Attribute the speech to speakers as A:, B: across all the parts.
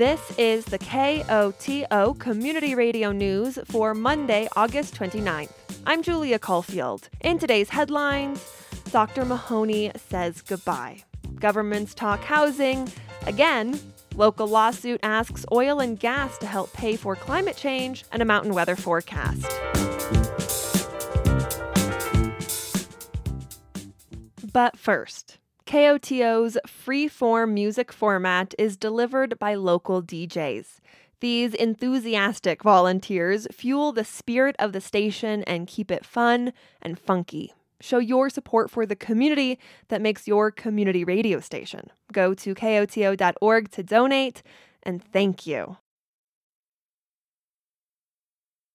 A: This is the KOTO Community Radio News for Monday, August 29th. I'm Julia Caulfield. In today's headlines, Dr. Mahoney says goodbye. Governments talk housing. Again, local lawsuit asks oil and gas to help pay for climate change and a mountain weather forecast. But first, KOTO's free-form music format is delivered by local DJs. These enthusiastic volunteers fuel the spirit of the station and keep it fun and funky. Show your support for the community that makes your community radio station. Go to koto.org to donate, and thank you.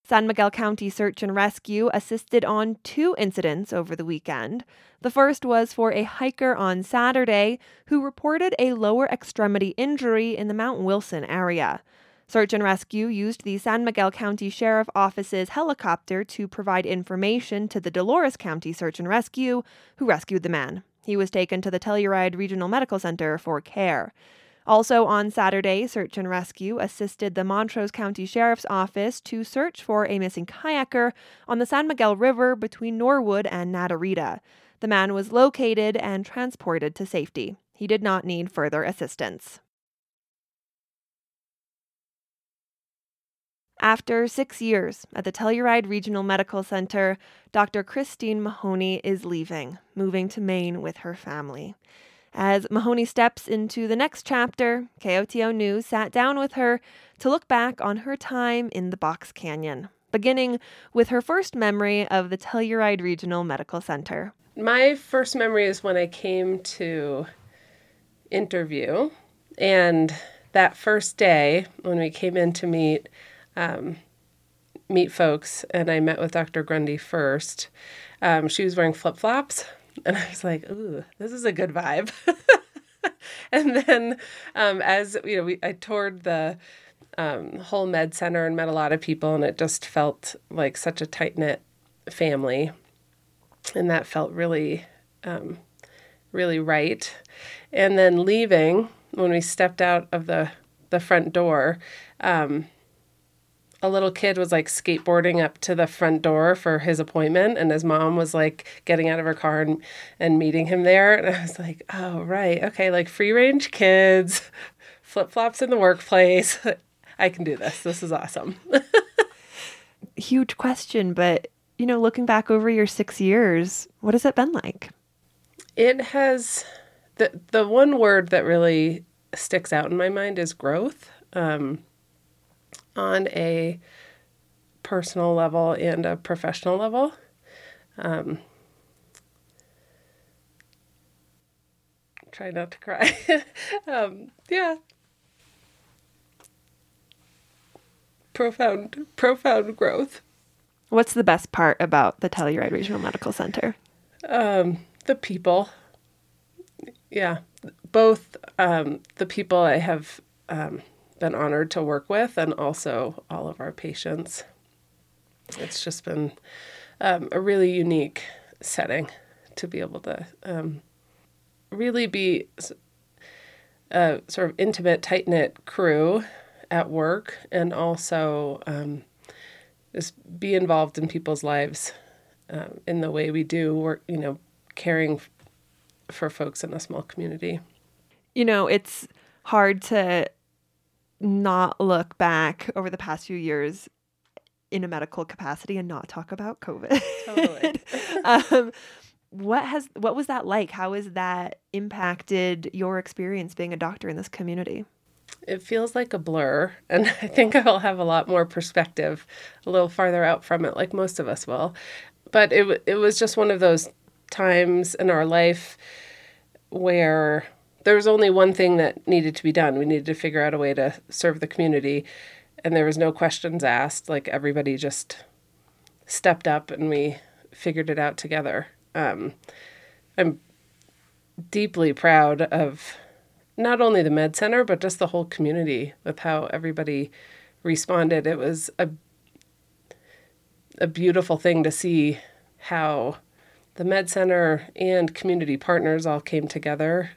A: San Miguel County Search and Rescue assisted on two incidents over the weekend. The first was for a hiker on Saturday who reported a lower extremity injury in the Mount Wilson area. Search and Rescue used the San Miguel County Sheriff Office's helicopter to provide information to the Dolores County Search and Rescue, who rescued the man. He was taken to the Telluride Regional Medical Center for care. Also on Saturday, Search and Rescue assisted the Montrose County Sheriff's Office to search for a missing kayaker on the San Miguel River between Norwood and Naturita. The man was located and transported to safety. He did not need further assistance. After six years at the Telluride Regional Medical Center, Dr. Christine Mahoney is leaving, moving to Maine with her family. As Mahoney steps into the next chapter, KOTO News sat down with her to look back on her time in the Box Canyon, beginning with her first memory of the Telluride Regional Medical Center.
B: My first memory is when I came to interview, and that first day when we came in to meet um, meet folks, and I met with Dr. Grundy first. Um, she was wearing flip flops and I was like, "Ooh, this is a good vibe." and then, um, as you know, we I toured the um, whole med center and met a lot of people, and it just felt like such a tight knit family, and that felt really, um, really right. And then leaving when we stepped out of the the front door. Um, a little kid was like skateboarding up to the front door for his appointment and his mom was like getting out of her car and, and meeting him there and i was like oh right okay like free range kids flip-flops in the workplace i can do this this is awesome.
A: Huge question but you know looking back over your six years what has it been like?
B: It has the the one word that really sticks out in my mind is growth um, on a personal level and a professional level. Um, try not to cry. um, yeah. Profound, profound growth.
A: What's the best part about the Telluride Regional Medical Center?
B: Um, the people. Yeah, both um, the people I have um, been honored to work with, and also all of our patients. It's just been um, a really unique setting to be able to um, really be a sort of intimate, tight knit crew at work, and also um, just be involved in people's lives um, in the way we do. Work, you know, caring for folks in a small community.
A: You know, it's hard to not look back over the past few years in a medical capacity and not talk about COVID.
B: Totally.
A: um, what has what was that like? How has that impacted your experience being a doctor in this community?
B: It feels like a blur, and I think I'll have a lot more perspective a little farther out from it, like most of us will. But it it was just one of those times in our life where there was only one thing that needed to be done. We needed to figure out a way to serve the community, and there was no questions asked. Like everybody just stepped up and we figured it out together. Um, I'm deeply proud of not only the med center but just the whole community with how everybody responded. It was a a beautiful thing to see how the med center and community partners all came together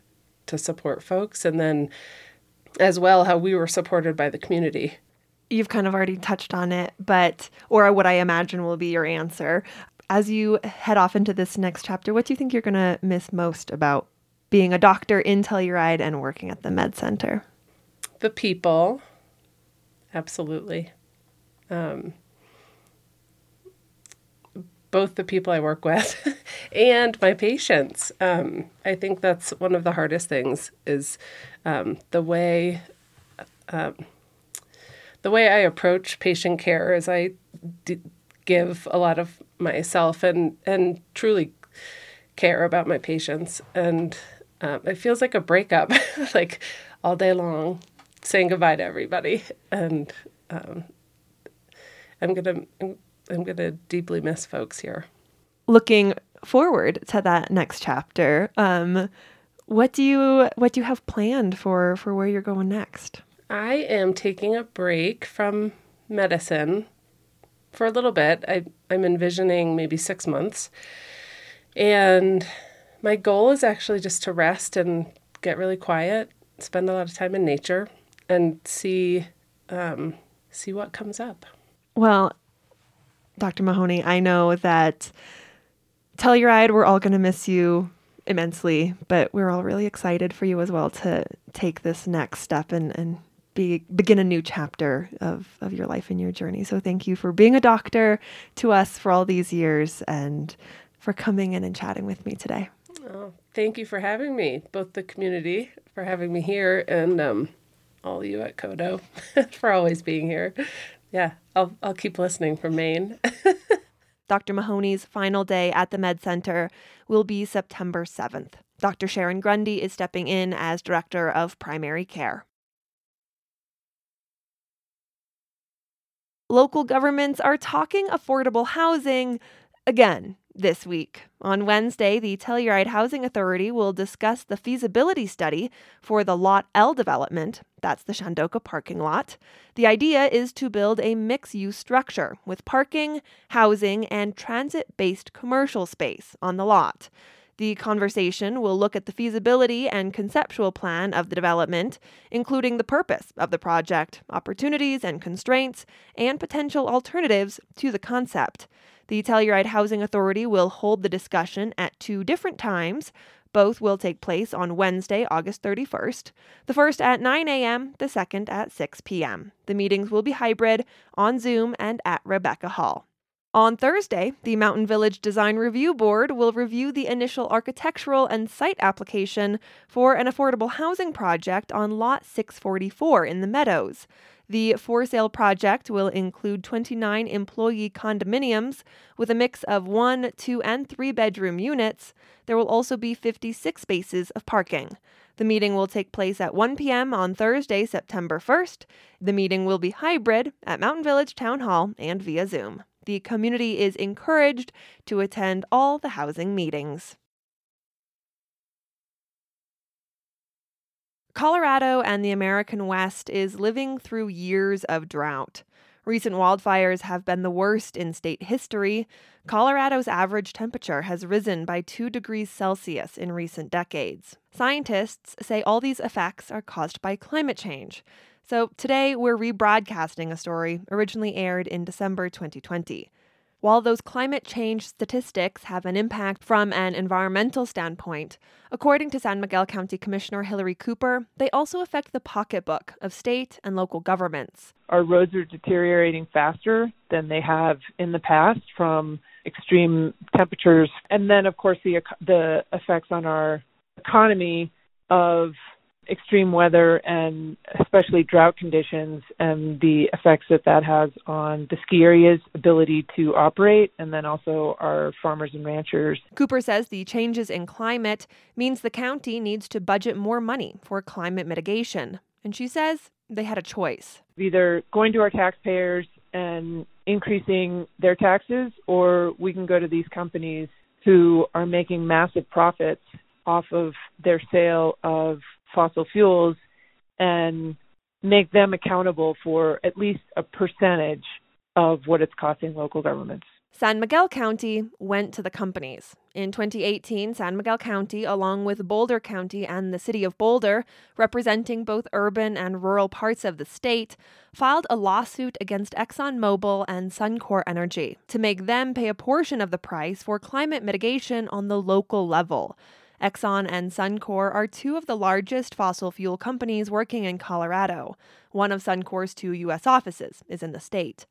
B: to support folks and then as well how we were supported by the community.
A: You've kind of already touched on it, but, or what I imagine will be your answer. As you head off into this next chapter, what do you think you're going to miss most about being a doctor in Telluride and working at the Med Center?
B: The people, absolutely. Um, both the people I work with and my patients. Um, I think that's one of the hardest things is um, the way um, the way I approach patient care is I d- give a lot of myself and and truly care about my patients and um, it feels like a breakup like all day long saying goodbye to everybody and um, I'm gonna I'm going to deeply miss folks here.
A: Looking forward to that next chapter, um, what do you what do you have planned for for where you're going next?
B: I am taking a break from medicine for a little bit. I, I'm envisioning maybe six months, and my goal is actually just to rest and get really quiet, spend a lot of time in nature, and see um, see what comes up.
A: Well, Dr. Mahoney, I know that Telluride, we're all going to miss you immensely, but we're all really excited for you as well to take this next step and, and be, begin a new chapter of, of your life and your journey. So thank you for being a doctor to us for all these years and for coming in and chatting with me today.
B: Oh, thank you for having me, both the community for having me here and um, all you at KOTO for always being here. Yeah, I'll, I'll keep listening from Maine.
A: Dr. Mahoney's final day at the Med Center will be September 7th. Dr. Sharon Grundy is stepping in as Director of Primary Care. Local governments are talking affordable housing again this week. On Wednesday, the Telluride Housing Authority will discuss the feasibility study for the Lot L development. That's the Shandoka parking lot. The idea is to build a mixed use structure with parking, housing, and transit based commercial space on the lot. The conversation will look at the feasibility and conceptual plan of the development, including the purpose of the project, opportunities and constraints, and potential alternatives to the concept. The Telluride Housing Authority will hold the discussion at two different times. Both will take place on Wednesday, August 31st. The first at 9 a.m., the second at 6 p.m. The meetings will be hybrid on Zoom and at Rebekah Hall. On Thursday, the Mountain Village Design Review Board will review the initial architectural and site application for an affordable housing project on Lot 644 in the Meadows. The for sale project will include 29 employee condominiums with a mix of one, two, and three bedroom units. There will also be 56 spaces of parking. The meeting will take place at 1 p.m. on Thursday, September 1st. The meeting will be hybrid at Mountain Village Town Hall and via Zoom. The community is encouraged to attend all the housing meetings. Colorado and the American West is living through years of drought. Recent wildfires have been the worst in state history. Colorado's average temperature has risen by 2 degrees Celsius in recent decades. Scientists say all these effects are caused by climate change. So today we're rebroadcasting a story originally aired in December 2020. While those climate change statistics have an impact from an environmental standpoint, according to San Miguel County Commissioner Hillary Cooper, they also affect the pocketbook of state and local governments.
C: Our roads are deteriorating faster than they have in the past from extreme temperatures, and then of course the the effects on our economy of extreme weather and especially drought conditions and the effects that that has on the ski area's ability to operate and then also our farmers and ranchers.
A: Cooper says the changes in climate means the county needs to budget more money for climate mitigation. And she says they had a choice.
C: Either going to our taxpayers and increasing their taxes or we can go to these companies who are making massive profits off of their sale of fossil fuels and make them accountable for at least a percentage of what it's costing local governments.
A: San Miguel County went to the companies. In 2018, San Miguel County, along with Boulder County and the city of Boulder, representing both urban and rural parts of the state, filed a lawsuit against ExxonMobil and Suncor Energy to make them pay a portion of the price for climate mitigation on the local level. Exxon and Suncor are two of the largest fossil fuel companies working in Colorado. One of Suncor's two U.S. offices is in the state.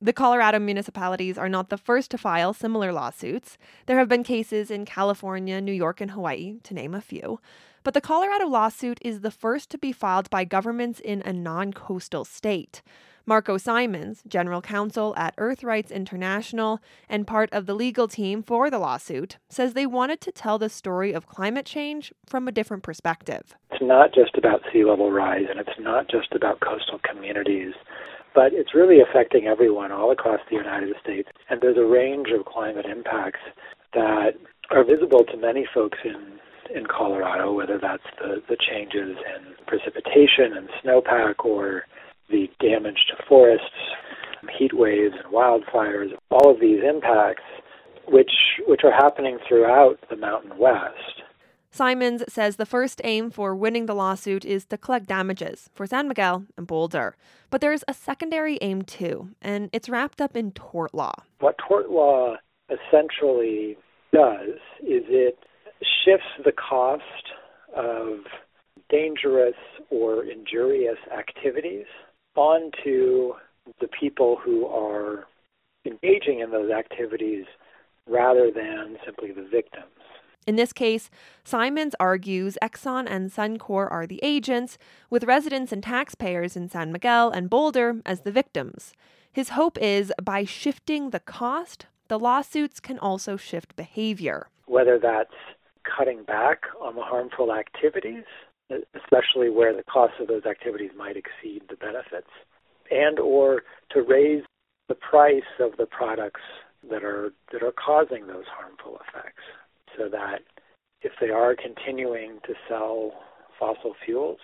A: The Colorado municipalities are not the first to file similar lawsuits. There have been cases in California, New York, and Hawaii, to name a few. But the Colorado lawsuit is the first to be filed by governments in a non coastal state. Marco Simons, general counsel at EarthRights International and part of the legal team for the lawsuit, says they wanted to tell the story of climate change from a different perspective.
D: It's not just about sea level rise and it's not just about coastal communities but it's really affecting everyone all across the United States. And there's a range of climate impacts that are visible to many folks in in Colorado, whether that's the, the changes in precipitation and snowpack or the damage to forests, heat waves and wildfires, all of these impacts which which are happening throughout the Mountain West.
A: Simons says the first aim for winning the lawsuit is to collect damages for San Miguel and Boulder. But there's a secondary aim too, and it's wrapped up in tort law.
D: What tort law essentially does is it shifts the cost of dangerous or injurious activities onto the people who are engaging in those activities rather than simply the victims.
A: In this case, Simons argues Exxon and Suncor are the agents, with residents and taxpayers in San Miguel and Boulder as the victims. His hope is by shifting the cost, the lawsuits can also shift behavior.
D: Whether that's cutting back on the harmful activities, especially where the cost of those activities might exceed the benefits, and or to raise the price of the products that are that are causing those harmful effects so that if they are continuing to sell fossil fuels,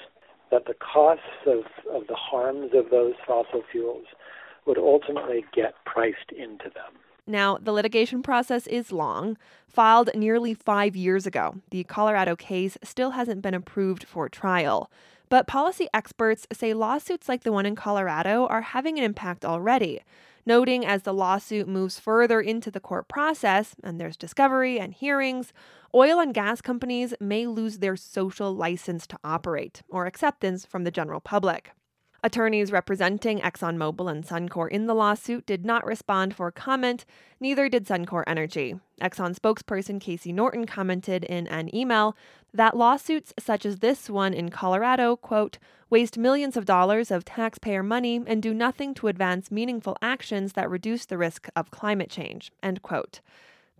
D: that the costs of, of the harms of those fossil fuels would ultimately get priced into them.
A: Now, the litigation process is long. Filed nearly five years ago, the Colorado case still hasn't been approved for trial. But policy experts say lawsuits like the one in Colorado are having an impact already noting as the lawsuit moves further into the court process and there's discovery and hearings, oil and gas companies may lose their social license to operate or acceptance from the general public. Attorneys representing ExxonMobil and Suncor in the lawsuit did not respond for comment, neither did Suncor Energy. Exxon spokesperson Casey Norton commented in an email that lawsuits such as this one in Colorado, quote, waste millions of dollars of taxpayer money and do nothing to advance meaningful actions that reduce the risk of climate change, end quote.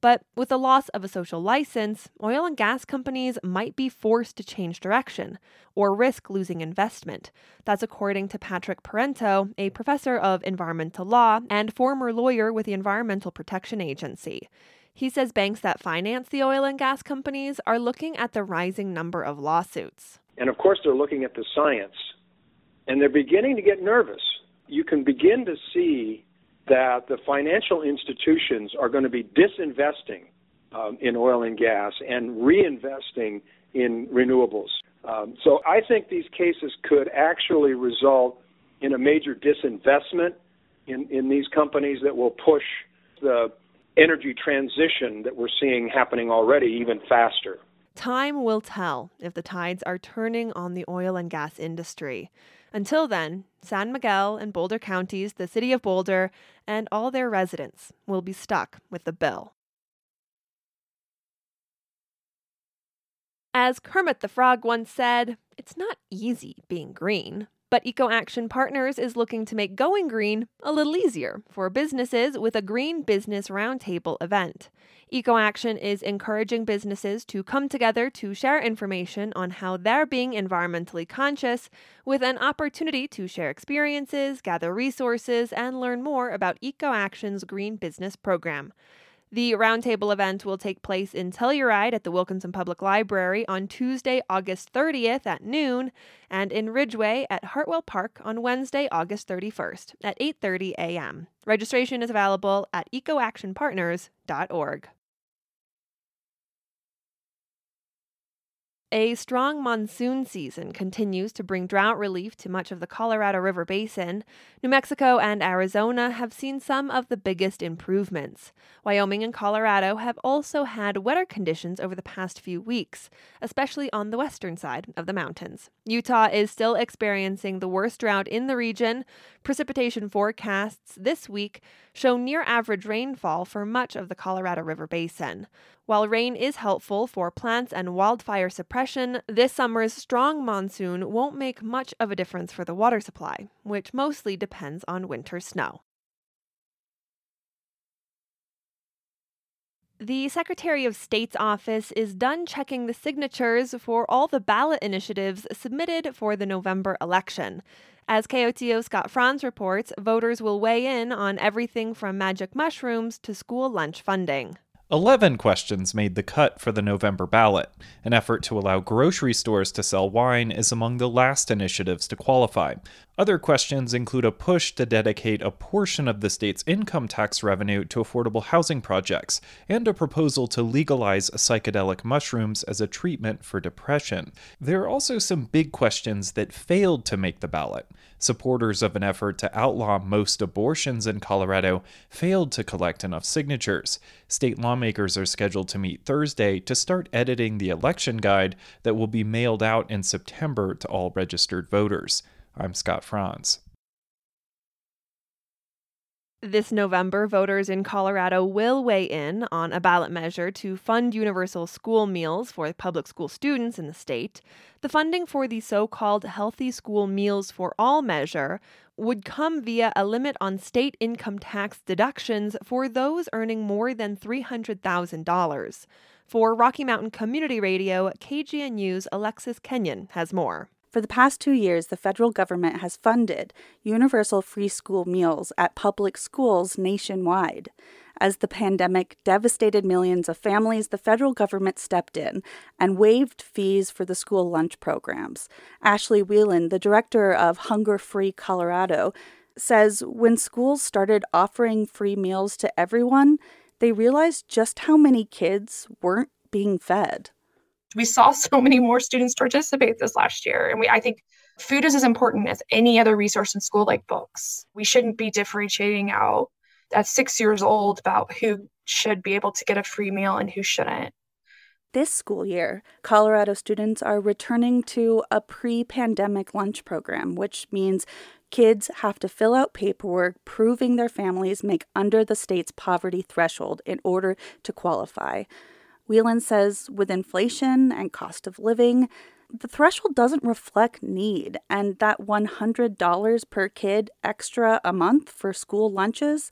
A: But with the loss of a social license, oil and gas companies might be forced to change direction or risk losing investment. That's according to Patrick Parenteau, a professor of environmental law and former lawyer with the Environmental Protection Agency. He says banks that finance the oil and gas companies are looking at the rising number of lawsuits.
E: And of course, they're looking at the science and they're beginning to get nervous. You can begin to see that the financial institutions are going to be disinvesting um, in oil and gas and reinvesting in renewables. Um, so I think these cases could actually result in a major disinvestment in, in these companies that will push the energy transition that we're seeing happening already even faster.
A: Time will tell if the tides are turning on the oil and gas industry. Until then, San Miguel and Boulder counties, the city of Boulder, and all their residents will be stuck with the bill. As Kermit the Frog once said, it's not easy being green. But Eco Action Partners is looking to make going green a little easier for businesses with a Green Business Roundtable event. Eco Action is encouraging businesses to come together to share information on how they're being environmentally conscious, with an opportunity to share experiences, gather resources, and learn more about Eco Action's Green Business Program. The roundtable event will take place in Telluride at the Wilkinson Public Library on Tuesday, August 30th at noon, and in Ridgway at Hartwell Park on Wednesday, August 31st at 8:30 a.m. Registration is available at ecoactionpartners.org. A strong monsoon season continues to bring drought relief to much of the Colorado River Basin. New Mexico and Arizona have seen some of the biggest improvements. Wyoming and Colorado have also had wetter conditions over the past few weeks, especially on the western side of the mountains. Utah is still experiencing the worst drought in the region. Precipitation forecasts this week show near average rainfall for much of the Colorado River Basin. While rain is helpful for plants and wildfire suppression, this summer's strong monsoon won't make much of a difference for the water supply, which mostly depends on winter snow. The Secretary of State's office is done checking the signatures for all the ballot initiatives submitted for the November election. As KOTO Scott Franz reports, voters will weigh in on everything from magic mushrooms to school lunch funding.
F: 11 questions made the cut for the November ballot. An effort to allow grocery stores to sell wine is among the last initiatives to qualify. Other questions include a push to dedicate a portion of the state's income tax revenue to affordable housing projects, and a proposal to legalize psychedelic mushrooms as a treatment for depression. There are also some big questions that failed to make the ballot. Supporters of an effort to outlaw most abortions in Colorado failed to collect enough signatures. State lawmakers are scheduled to meet Thursday to start editing the election guide that will be mailed out in September to all registered voters. I'm Scott Franz.
A: This November, voters in Colorado will weigh in on a ballot measure to fund universal school meals for public school students in the state. The funding for the so called Healthy School Meals for All measure would come via a limit on state income tax deductions for those earning more than $300,000. For Rocky Mountain Community Radio, KGNU's Alexis Kenyon has more.
G: For the past two years, the federal government has funded universal free school meals at public schools nationwide. As the pandemic devastated millions of families, the federal government stepped in and waived fees for the school lunch programs. Ashley Wheeland, the director of Hunger Free Colorado, says when schools started offering free meals to everyone, they realized just how many kids weren't being fed
H: we saw so many more students participate this last year. And we, I think food is as important as any other resource in school, like books. We shouldn't be differentiating out at six years old about who should be able to get a free meal and who shouldn't.
G: This school year, Colorado students are returning to a pre pandemic lunch program, which means kids have to fill out paperwork proving their families make under the state's poverty threshold in order to qualify. Wheeland says with inflation and cost of living, the threshold doesn't reflect need, and that $100 per kid extra a month for school lunches,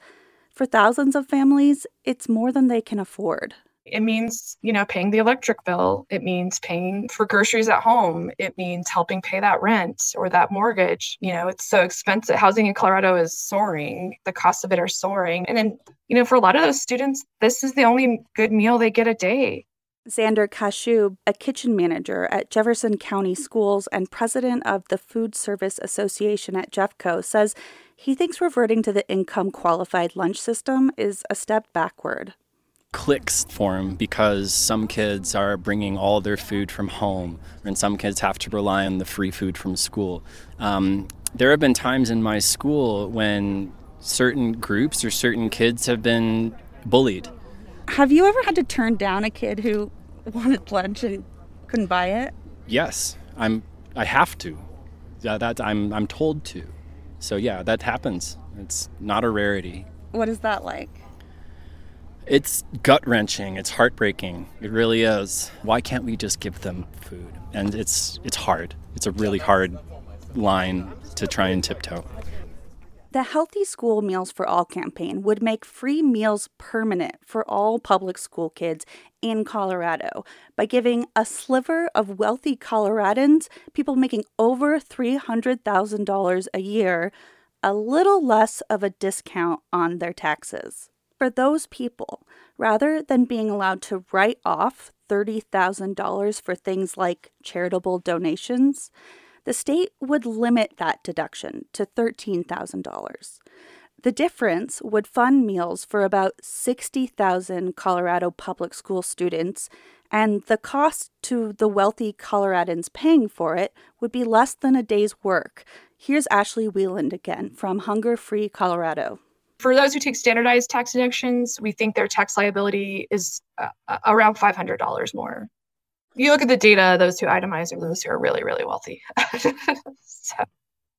G: for thousands of families, it's more than they can afford.
H: It means, you know, paying the electric bill. It means paying for groceries at home. It means helping pay that rent or that mortgage. You know, it's so expensive. Housing in Colorado is soaring. The costs of it are soaring. And then, you know, for a lot of those students, this is the only good meal they get a day.
G: Xander Kashub, a kitchen manager at Jefferson County Schools and president of the Food Service Association at Jeffco, says he thinks reverting to the income qualified lunch system is a step backward
I: clicks form because some kids are bringing all their food from home, and some kids have to rely on the free food from school. Um, there have been times in my school when certain groups or certain kids have been bullied.
G: Have you ever had to turn down a kid who wanted lunch and couldn't buy it?
I: Yes, I'm. I have to. Yeah, that I'm. I'm told to. So yeah, that happens. It's not a rarity.
G: What is that like?
I: It's gut wrenching. It's heartbreaking. It really is. Why can't we just give them food? And it's it's hard. It's a really hard line to try and tiptoe.
G: The Healthy School Meals for All campaign would make free meals permanent for all public school kids in Colorado by giving a sliver of wealthy Coloradans, people making over $300,000 a year, a little less of a discount on their taxes. For those people, rather than being allowed to write off $30,000 for things like charitable donations, the state would limit that deduction to $13,000. The difference would fund meals for about 60,000 Colorado public school students, and the cost to the wealthy Coloradans paying for it would be less than a day's work. Here's Ashley Wheeland again from Hunger Free Colorado.
H: For those who take standardized tax deductions, we think their tax liability is uh, around $500 more. You look at the data, those who itemize are those who are really, really wealthy. so,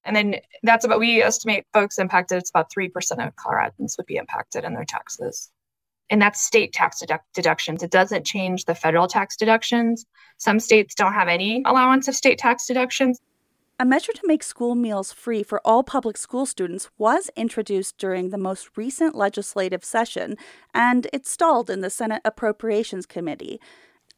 H: and then that's about, we estimate folks impacted, it's about 3% of Coloradans would be impacted in their taxes. And that's state tax dedu- deductions. It doesn't change the federal tax deductions. Some states don't have any allowance of state tax deductions.
G: A measure to make school meals free for all public school students was introduced during the most recent legislative session, and it stalled in the Senate Appropriations Committee.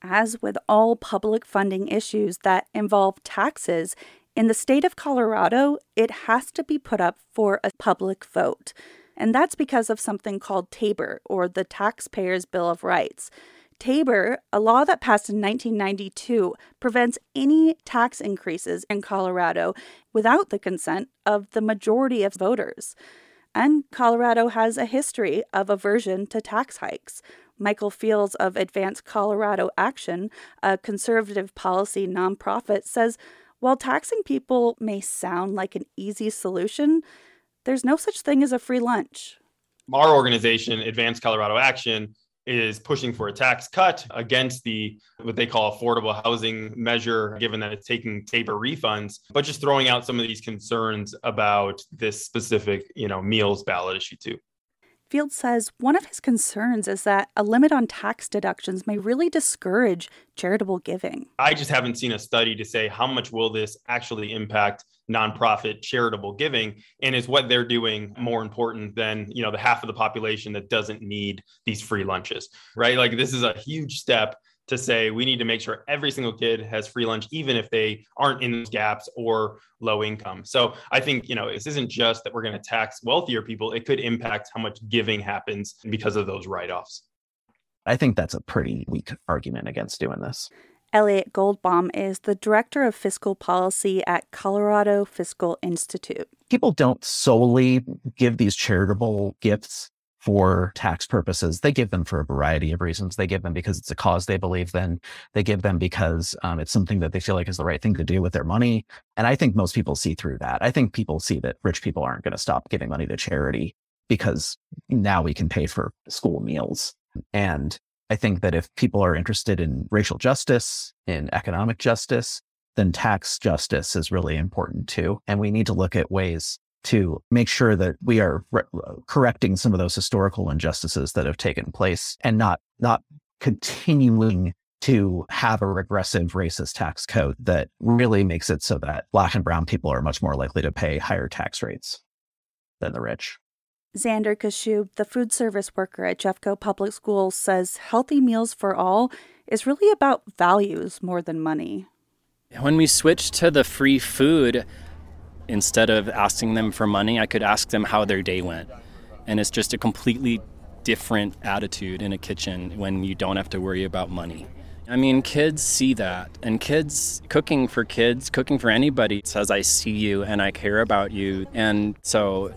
G: As with all public funding issues that involve taxes, in the state of Colorado, it has to be put up for a public vote. And that's because of something called TABOR, or the Taxpayers' Bill of Rights. Tabor, a law that passed in 1992, prevents any tax increases in Colorado without the consent of the majority of voters. And Colorado has a history of aversion to tax hikes. Michael Fields of Advance Colorado Action, a conservative policy nonprofit, says while taxing people may sound like an easy solution, there's no such thing as a free lunch.
J: Our organization, Advance Colorado Action, is pushing for a tax cut against the what they call affordable housing measure given that it's taking tabor refunds but just throwing out some of these concerns about this specific you know meals ballot issue too
G: Field says one of his concerns is that a limit on tax deductions may really discourage charitable giving.
J: I just haven't seen a study to say how much will this actually impact nonprofit charitable giving and is what they're doing more important than, you know, the half of the population that doesn't need these free lunches, right? Like this is a huge step to say we need to make sure every single kid has free lunch, even if they aren't in those gaps or low income. So I think, you know, this isn't just that we're going to tax wealthier people, it could impact how much giving happens because of those write offs.
K: I think that's a pretty weak argument against doing this.
G: Elliot Goldbaum is the director of fiscal policy at Colorado Fiscal Institute.
K: People don't solely give these charitable gifts for tax purposes. They give them for a variety of reasons. They give them because it's a cause they believe in. They give them because um, it's something that they feel like is the right thing to do with their money. And I think most people see through that. I think people see that rich people aren't going to stop giving money to charity because now we can pay for school meals. And I think that if people are interested in racial justice, in economic justice, then tax justice is really important too. And we need to look at ways to make sure that we are re- correcting some of those historical injustices that have taken place and not not continuing to have a regressive racist tax code that really makes it so that black and brown people are much more likely to pay higher tax rates than the rich.
G: Xander Kashub, the food service worker at Jeffco Public Schools, says healthy meals for all is really about values more than money.
I: When we switched to the free food, instead of asking them for money, I could ask them how their day went. And it's just a completely different attitude in a kitchen when you don't have to worry about money. I mean, kids see that, and kids cooking for kids, cooking for anybody says, I see you and I care about you. And so,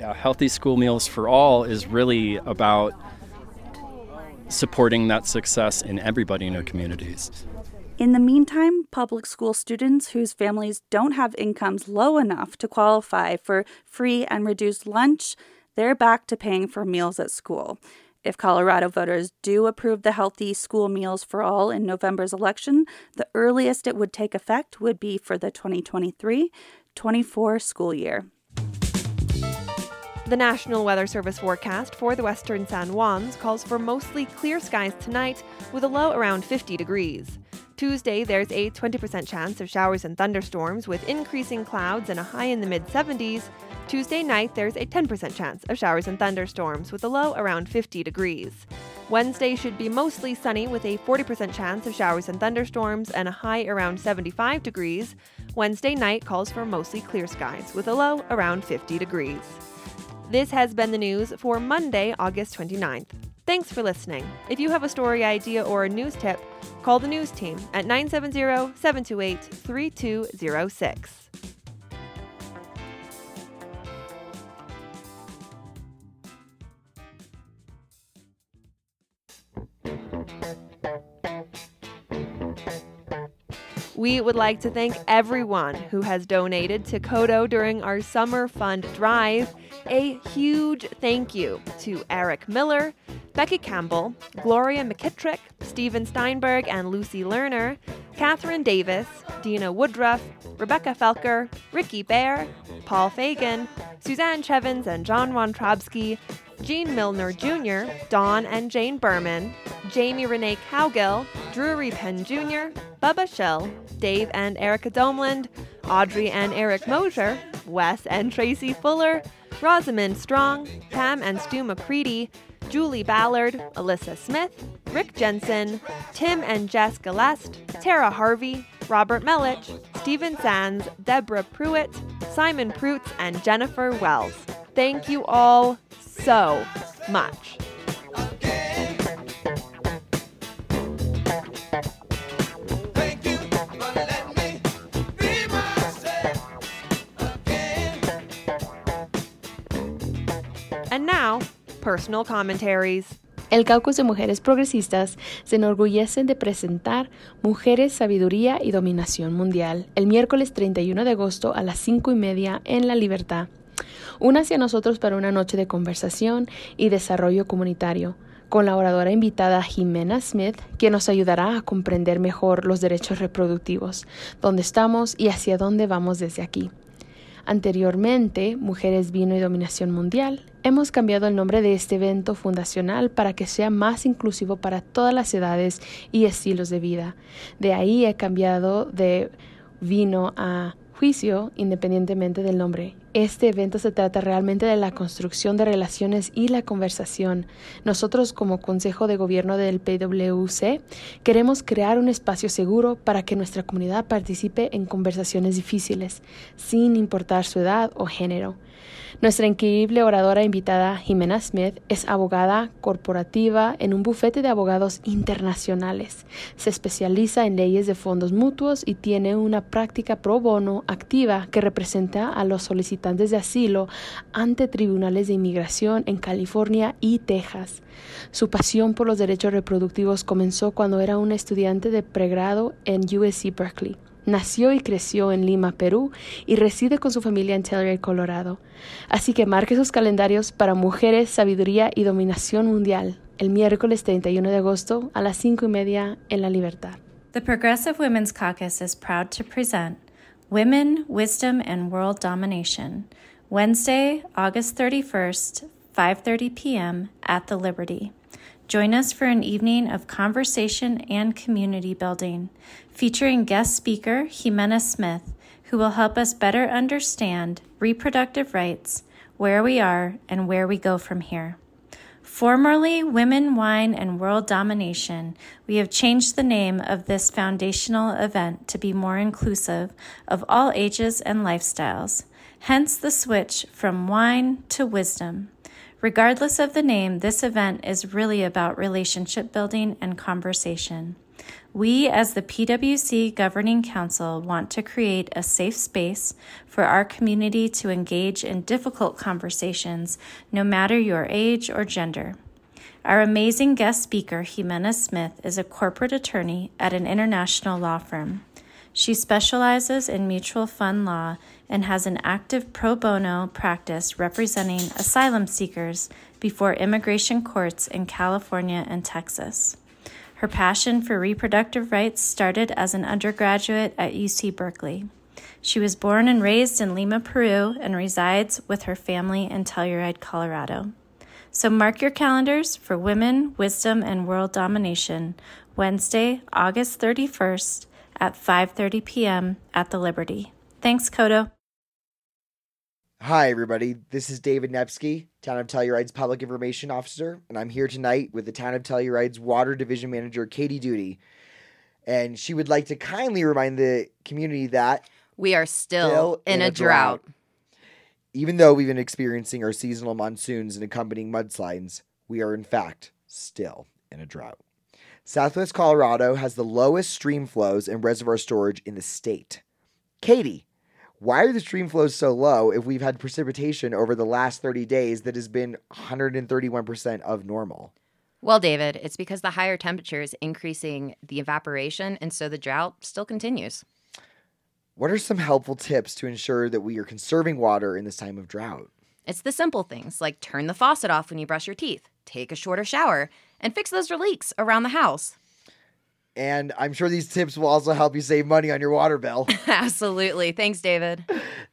I: yeah, healthy school meals for all is really about supporting that success in everybody in our communities.
G: In the meantime, public school students whose families don't have incomes low enough to qualify for free and reduced lunch, they're back to paying for meals at school. If Colorado voters do approve the healthy school meals for all in November's election, the earliest it would take effect would be for the 2023 24 school year.
A: The National Weather Service forecast for the western San Juans calls for mostly clear skies tonight with a low around 50 degrees. Tuesday, there's a 20% chance of showers and thunderstorms with increasing clouds and a high in the mid 70s. Tuesday night, there's a 10% chance of showers and thunderstorms with a low around 50 degrees. Wednesday should be mostly sunny with a 40% chance of showers and thunderstorms and a high around 75 degrees. Wednesday night calls for mostly clear skies with a low around 50 degrees. This has been the news for Monday, August 29th. Thanks for listening. If you have a story idea or a news tip, call the news team at 970 728 3206. We would like to thank everyone who has donated to KOTO during our summer fund drive. A huge thank you to Eric Miller, Becky Campbell, Gloria McKittrick, Stephen Steinberg and Lucy Lerner, Catherine Davis, Dina Woodruff, Rebecca Felker, Ricky Bear, Paul Fagan, Suzanne Chevins and John Wontrobsky, Jean Milner Jr., Dawn and Jane Berman, Jamie Renee Cowgill, Drury Penn Jr., Bubba Shell, Dave and Erica Domland, Audrey and Eric Mosier, Wes and Tracy Fuller, Rosamond Strong, Pam and Stu McCready, Julie Ballard, Alyssa Smith, Rick Jensen, Tim and Jess Galest, Tara Harvey, Robert Melich, Stephen Sands, Deborah Pruitt, Simon Prutz, and Jennifer Wells. Thank you all so much. And now, personal commentaries.
L: El Caucus de Mujeres Progresistas se enorgullece de presentar Mujeres, Sabiduría y Dominación Mundial el miércoles 31 de agosto a las 5 y media en La Libertad. Únase a nosotros para una noche de conversación y desarrollo comunitario con la oradora invitada Jimena Smith, quien nos ayudará a comprender mejor los derechos reproductivos, dónde estamos y hacia dónde vamos desde aquí. Anteriormente, Mujeres, Vino y Dominación Mundial, hemos cambiado el nombre de este evento fundacional para que sea más inclusivo para todas las edades y estilos de vida. De ahí he cambiado de vino a juicio independientemente del nombre. Este evento se trata realmente de la construcción de relaciones y la conversación. Nosotros como Consejo de Gobierno del PWC queremos crear un espacio seguro para que nuestra comunidad participe en conversaciones difíciles, sin importar su edad o género. Nuestra increíble oradora invitada, Jimena Smith, es abogada corporativa en un bufete de abogados internacionales. Se especializa en leyes de fondos mutuos y tiene una práctica pro bono activa que representa a los solicitantes de asilo ante tribunales de inmigración en California y Texas. Su pasión por los derechos reproductivos comenzó cuando era una estudiante de pregrado en USC Berkeley. Nació y creció en Lima, Perú, y reside con su familia en Telluride, Colorado. Así que marque sus calendarios para Mujeres, Sabiduría y Dominación Mundial, el miércoles 31 de agosto a las 5 y media en La Libertad.
M: The Progressive Women's Caucus is proud to present Women, Wisdom, and World Domination, Wednesday, August 31st, 5:30 p.m. at the Liberty. Join us for an evening of conversation and community building, featuring guest speaker Jimena Smith, who will help us better understand reproductive rights, where we are, and where we go from here. Formerly Women, Wine, and World Domination, we have changed the name of this foundational event to be more inclusive of all ages and lifestyles, hence the switch from wine to wisdom. Regardless of the name, this event is really about relationship building and conversation. We, as the PWC Governing Council, want to create a safe space for our community to engage in difficult conversations, no matter your age or gender. Our amazing guest speaker, Jimena Smith, is a corporate attorney at an international law firm. She specializes in mutual fund law and has an active pro bono practice representing asylum seekers before immigration courts in California and Texas. Her passion for reproductive rights started as an undergraduate at UC Berkeley. She was born and raised in Lima, Peru, and resides with her family in Telluride, Colorado. So mark your calendars for Women, Wisdom, and World Domination, Wednesday, August 31st at 5:30 p.m. at the Liberty. Thanks, KOTO.
N: Hi, everybody. This is David Nepsky, Town of Telluride's Public Information Officer, and I'm here tonight with the Town of Telluride's Water Division Manager, Katie Duty. And she would like to kindly remind the community that
O: we are still, still in, in, a, a drought. drought.
N: Even though we've been experiencing our seasonal monsoons and accompanying mudslides, we are in fact still in a drought. Southwest Colorado has the lowest stream flows and reservoir storage in the state. Katie, why are the stream flows so low if we've had precipitation over the last 30 days that has been 131% of normal?
O: Well, David, it's because the higher temperature is increasing the evaporation, and so the drought still continues.
N: What are some helpful tips to ensure that we are conserving water in this time of drought?
O: It's the simple things like turn the faucet off when you brush your teeth, take a shorter shower, and fix those leaks around the house.
N: And I'm sure these tips will also help you save money on your water bill.
O: Absolutely. Thanks, David.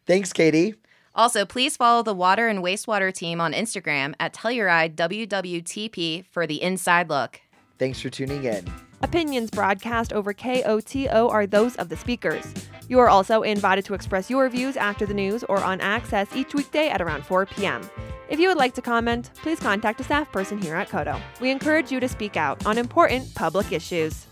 N: Thanks, Katie.
O: Also, please follow the water and wastewater team on Instagram at Telluride WWTP for the inside look.
N: Thanks for tuning in.
A: Opinions broadcast over KOTO are those of the speakers. You are also invited to express your views after the news or on Access each weekday at around 4 p.m. If you would like to comment, please contact a staff person here at KOTO. We encourage you to speak out on important public issues.